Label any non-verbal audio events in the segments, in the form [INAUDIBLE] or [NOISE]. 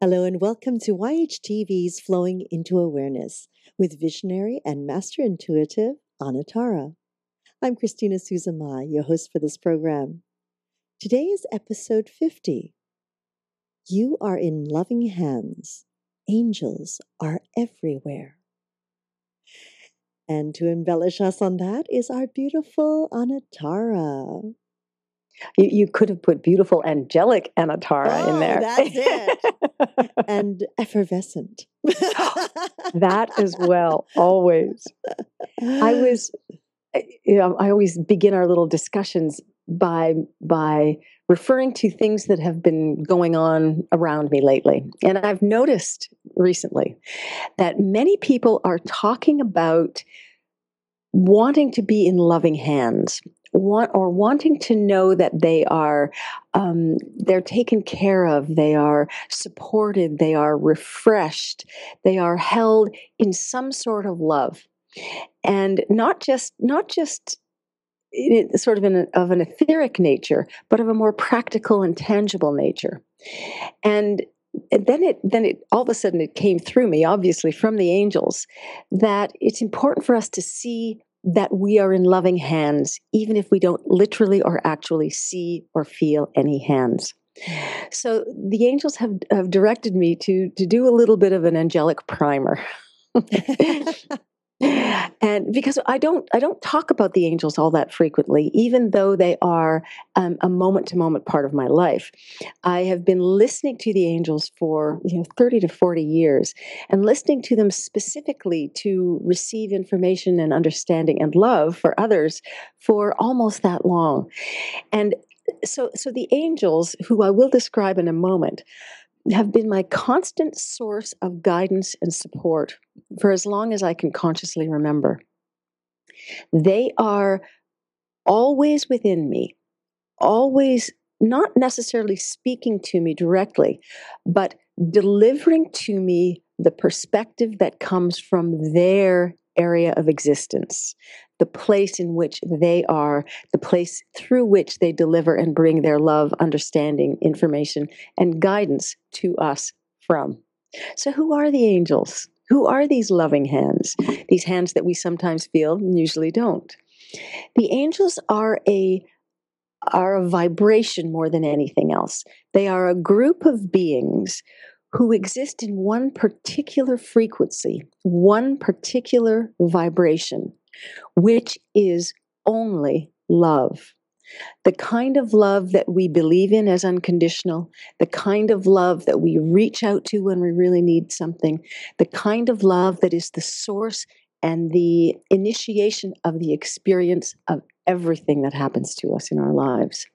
Hello and welcome to YHTV's Flowing into Awareness with visionary and master intuitive Anatara. I'm Christina Suzama, your host for this program. Today is episode 50. You are in loving hands. Angels are everywhere. And to embellish us on that is our beautiful Anatara. You, you could have put beautiful angelic Anatara oh, in there. That's it. [LAUGHS] and effervescent. [GASPS] that as well, always. I was, eh, you know, I always begin our little discussions by by referring to things that have been going on around me lately. And I've noticed recently that many people are talking about wanting to be in loving hands want or wanting to know that they are um, they're taken care of they are supported they are refreshed they are held in some sort of love. And not just not just in, sort of an, of an etheric nature but of a more practical and tangible nature. And then it then it all of a sudden it came through me obviously from the angels that it's important for us to see that we are in loving hands, even if we don't literally or actually see or feel any hands. So the angels have, have directed me to, to do a little bit of an angelic primer. [LAUGHS] [LAUGHS] and because I don't I don't talk about the angels all that frequently, even though they are um, a moment to moment part of my life. I have been listening to the angels for you know thirty to forty years, and listening to them specifically to receive information and understanding and love for others for almost that long, and so so the angels, who I will describe in a moment, have been my constant source of guidance and support for as long as I can consciously remember. They are always within me, always not necessarily speaking to me directly, but delivering to me the perspective that comes from their area of existence, the place in which they are, the place through which they deliver and bring their love, understanding, information, and guidance to us from. So, who are the angels? Who are these loving hands? These hands that we sometimes feel and usually don't. The angels are a are a vibration more than anything else. They are a group of beings who exist in one particular frequency, one particular vibration, which is only love. The kind of love that we believe in as unconditional, the kind of love that we reach out to when we really need something, the kind of love that is the source and the initiation of the experience of everything that happens to us in our lives.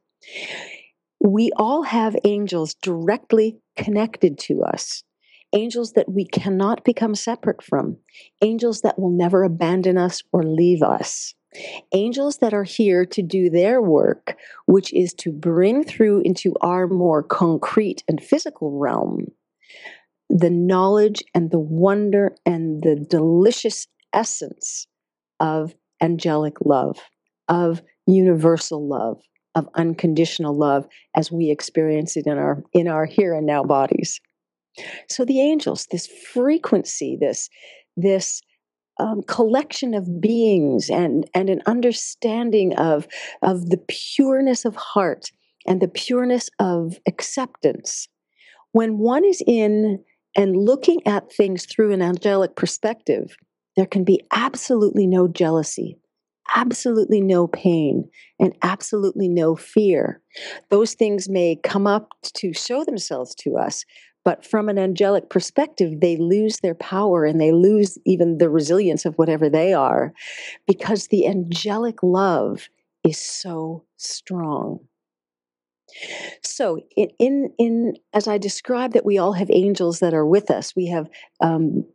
We all have angels directly connected to us, angels that we cannot become separate from, angels that will never abandon us or leave us. Angels that are here to do their work, which is to bring through into our more concrete and physical realm the knowledge and the wonder and the delicious essence of angelic love, of universal love, of unconditional love as we experience it in our in our here and now bodies. So the angels, this frequency, this this um, collection of beings and and an understanding of of the pureness of heart and the pureness of acceptance. When one is in and looking at things through an angelic perspective, there can be absolutely no jealousy, absolutely no pain and absolutely no fear. Those things may come up to show themselves to us, but from an angelic perspective, they lose their power and they lose even the resilience of whatever they are because the angelic love is so strong. So, in, in, as I described that we all have angels that are with us, we have um,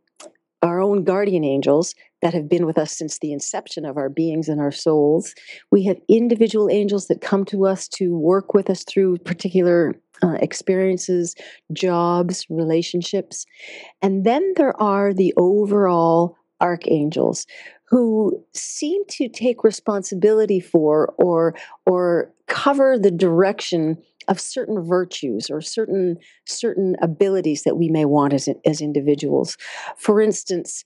our own guardian angels that have been with us since the inception of our beings and our souls. We have individual angels that come to us to work with us through particular uh, experiences, jobs, relationships. And then there are the overall archangels who seem to take responsibility for or or cover the direction of certain virtues or certain certain abilities that we may want as as individuals. For instance,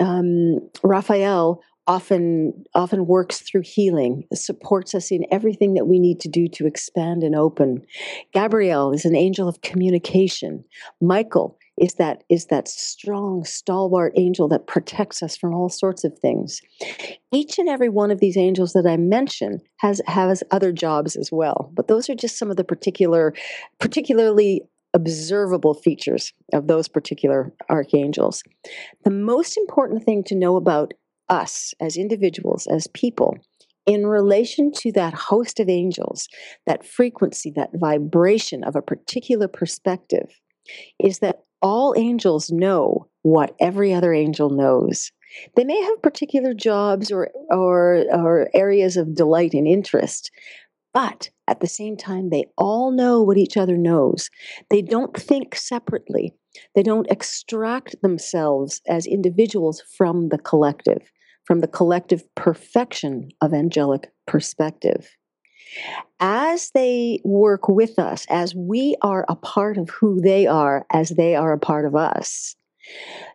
um, Raphael often often works through healing supports us in everything that we need to do to expand and open gabriel is an angel of communication michael is that is that strong stalwart angel that protects us from all sorts of things. Each and every one of these angels that i mention has has other jobs as well but those are just some of the particular particularly observable features of those particular archangels. The most important thing to know about us as individuals as people in relation to that host of angels that frequency that vibration of a particular perspective is that all angels know what every other angel knows. They may have particular jobs or, or, or areas of delight and interest, but at the same time, they all know what each other knows. They don't think separately. They don't extract themselves as individuals from the collective, from the collective perfection of angelic perspective as they work with us, as we are a part of who they are, as they are a part of us,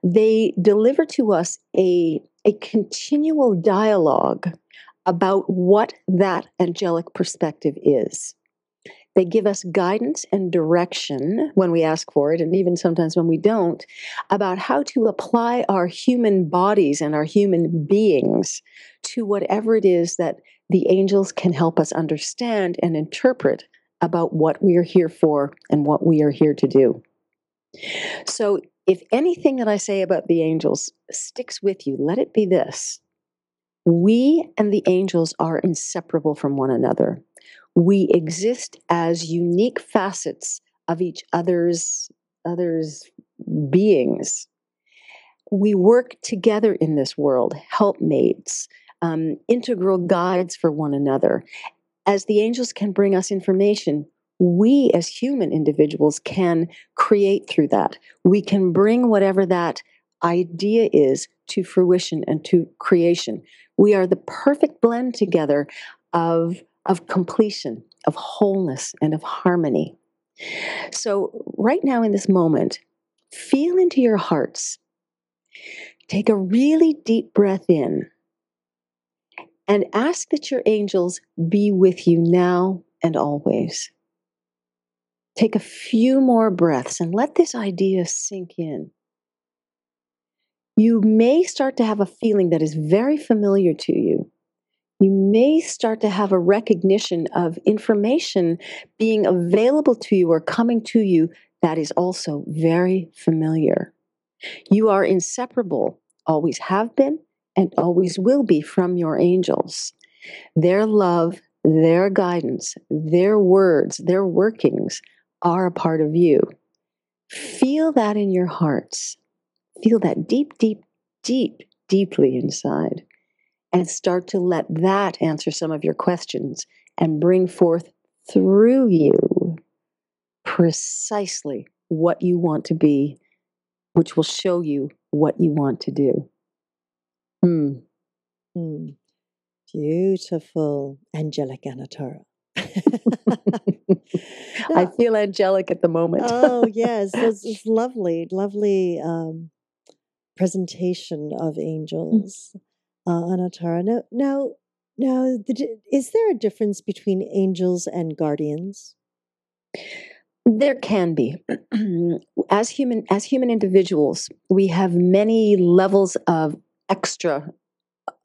they deliver to us a, a continual dialogue about what that angelic perspective is. They give us guidance and direction when we ask for it, and even sometimes when we don't, about how to apply our human bodies and our human beings to whatever it is that the angels can help us understand and interpret about what we are here for and what we are here to do. So, if anything that I say about the angels sticks with you, let it be this. We and the angels are inseparable from one another. We exist as unique facets of each other's others beings. We work together in this world, helpmates, um, integral guides for one another. As the angels can bring us information, we as human individuals can create through that. We can bring whatever that idea is to fruition and to creation. We are the perfect blend together of, of completion, of wholeness, and of harmony. So, right now in this moment, feel into your hearts. Take a really deep breath in and ask that your angels be with you now and always. Take a few more breaths and let this idea sink in. You may start to have a feeling that is very familiar to you. You may start to have a recognition of information being available to you or coming to you that is also very familiar. You are inseparable, always have been, and always will be from your angels. Their love, their guidance, their words, their workings are a part of you. Feel that in your hearts. Feel that deep, deep, deep, deeply inside. And start to let that answer some of your questions and bring forth through you precisely what you want to be, which will show you what you want to do. Hmm. Hmm. Beautiful, angelic Anatara. [LAUGHS] I feel angelic at the moment. oh yes, [LAUGHS] this is lovely, lovely um, presentation of mm. angels, uh, Anatara. Now, now, now, the, is there a difference between angels and guardians? There can be. [CLEARS THROAT] as human as human individuals, we have many levels of extra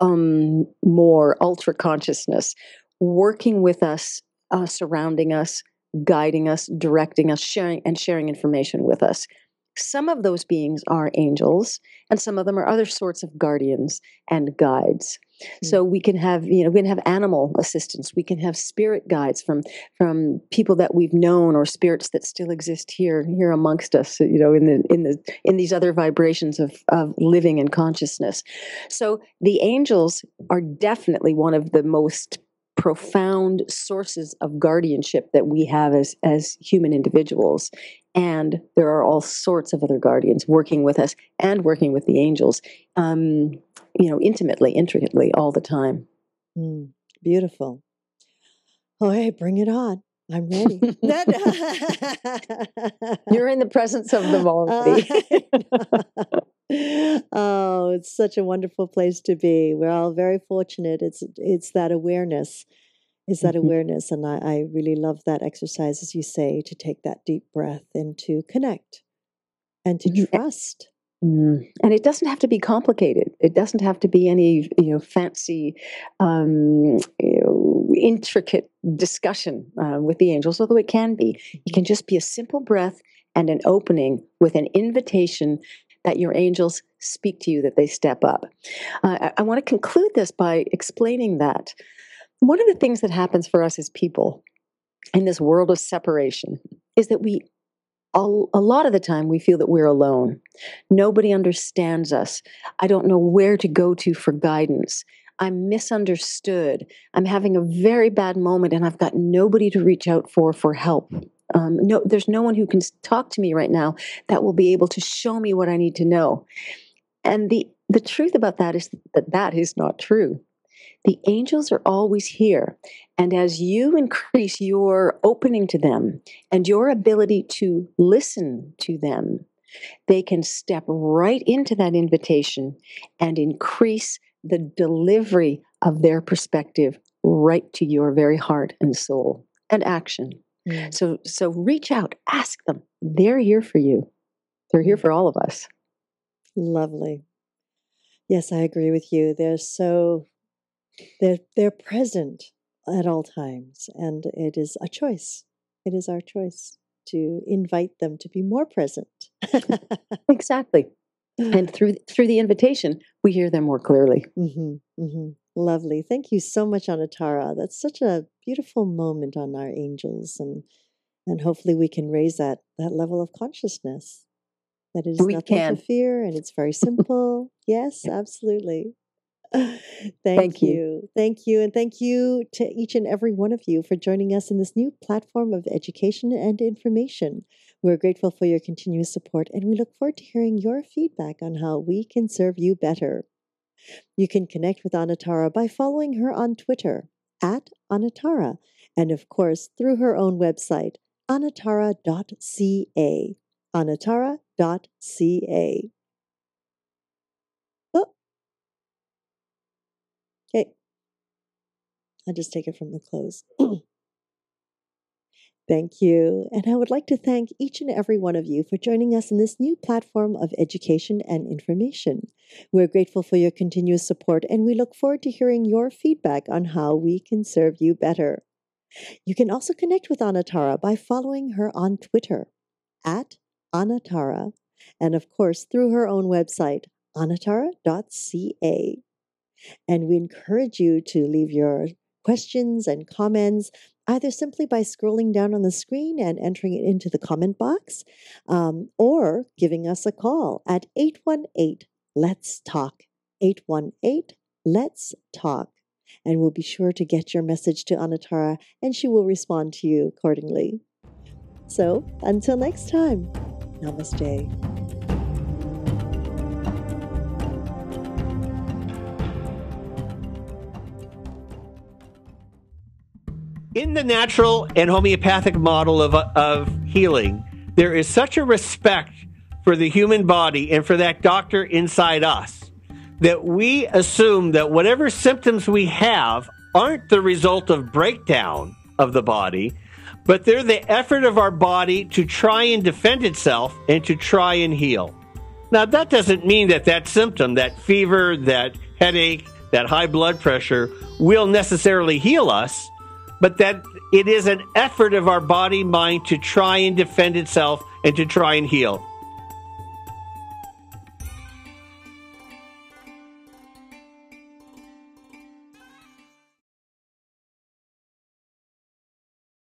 um, more ultra consciousness working with us, uh, surrounding us, guiding us, directing us, sharing and sharing information with us. Some of those beings are angels, and some of them are other sorts of guardians and guides. Mm. So we can have, you know, we can have animal assistants. We can have spirit guides from from people that we've known or spirits that still exist here here amongst us. You know, in the in the in these other vibrations of of living and consciousness. So the angels are definitely one of the most profound sources of guardianship that we have as as human individuals and there are all sorts of other guardians working with us and working with the angels um, you know intimately intricately all the time. Mm, beautiful. Oh hey bring it on. I'm ready. [LAUGHS] You're in the presence of them [LAUGHS] already [LAUGHS] oh, it's such a wonderful place to be. We're all very fortunate. It's it's that awareness, is that mm-hmm. awareness, and I, I really love that exercise, as you say, to take that deep breath and to connect and to mm-hmm. trust. Mm. And it doesn't have to be complicated. It doesn't have to be any you know fancy, um, you know, intricate discussion uh, with the angels. Although it can be, it can just be a simple breath and an opening with an invitation that your angels speak to you, that they step up. Uh, I, I want to conclude this by explaining that one of the things that happens for us as people in this world of separation is that we a lot of the time we feel that we're alone. Nobody understands us. I don't know where to go to for guidance. I'm misunderstood. I'm having a very bad moment and I've got nobody to reach out for for help. Um, no, there's no one who can talk to me right now that will be able to show me what I need to know. And the the truth about that is that that is not true. The angels are always here. And as you increase your opening to them and your ability to listen to them, they can step right into that invitation and increase the delivery of their perspective right to your very heart and soul and action. Mm. So so reach out, ask them. They're here for you. They're here for all of us. Lovely. Yes, I agree with you. They're so they're they're present at all times and it is a choice. It is our choice to invite them to be more present. [LAUGHS] exactly. And through through the invitation, we hear them more clearly. Mm-hmm, mm-hmm. Lovely. Thank you so much, Anatara. That's such a beautiful moment on our angels, and and hopefully we can raise that that level of consciousness. That is we nothing can. to fear, and it's very simple. yes, absolutely. [LAUGHS] Thank, thank you. you. Thank you. And thank you to each and every one of you for joining us in this new platform of education and information. We're grateful for your continuous support and we look forward to hearing your feedback on how we can serve you better. You can connect with Anatara by following her on Twitter at Anatara, and of course through her own website, anatara.ca. Anatara.ca. Oh. Okay. I'll just take it from the close. [CLEARS THROAT] Thank you. And I would like to thank each and every one of you for joining us in this new platform of education and information. We're grateful for your continuous support and we look forward to hearing your feedback on how we can serve you better. You can also connect with Anatara by following her on Twitter at Anatara and, of course, through her own website, anatara.ca. And we encourage you to leave your questions and comments either simply by scrolling down on the screen and entering it into the comment box um, or giving us a call at 818 Let's Talk. 818 Let's Talk. And we'll be sure to get your message to Anatara and she will respond to you accordingly. So until next time, namaste. In the natural and homeopathic model of, of healing, there is such a respect for the human body and for that doctor inside us that we assume that whatever symptoms we have aren't the result of breakdown of the body, but they're the effort of our body to try and defend itself and to try and heal. Now, that doesn't mean that that symptom, that fever, that headache, that high blood pressure will necessarily heal us but that it is an effort of our body mind to try and defend itself and to try and heal.